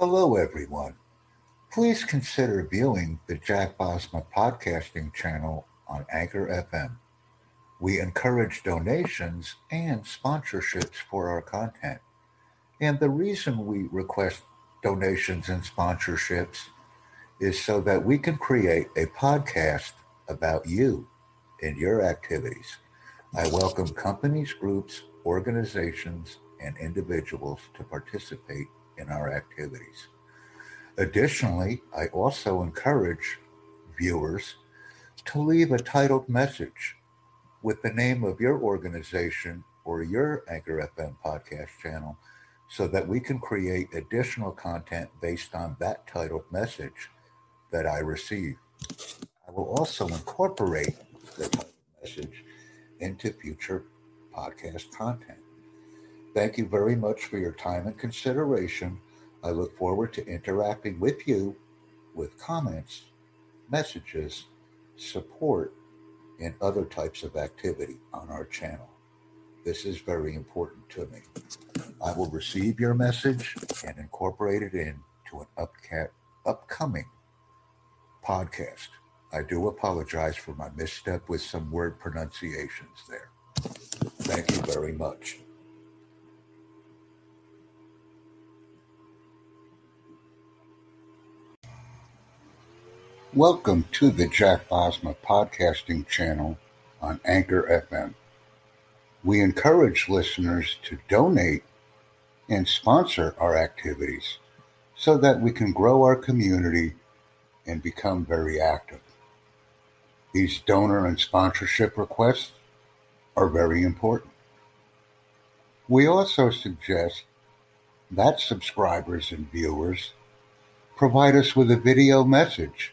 Hello, everyone. Please consider viewing the Jack Bosma podcasting channel on Anchor FM. We encourage donations and sponsorships for our content. And the reason we request donations and sponsorships is so that we can create a podcast about you and your activities. I welcome companies, groups, organizations, and individuals to participate in our activities. Additionally, I also encourage viewers to leave a titled message with the name of your organization or your Anchor FM podcast channel so that we can create additional content based on that titled message that I receive. I will also incorporate the message into future podcast content. Thank you very much for your time and consideration. I look forward to interacting with you with comments, messages, support, and other types of activity on our channel. This is very important to me. I will receive your message and incorporate it into an upcoming podcast. I do apologize for my misstep with some word pronunciations there. Thank you very much. Welcome to the Jack Bosma podcasting channel on Anchor FM. We encourage listeners to donate and sponsor our activities so that we can grow our community and become very active. These donor and sponsorship requests are very important. We also suggest that subscribers and viewers provide us with a video message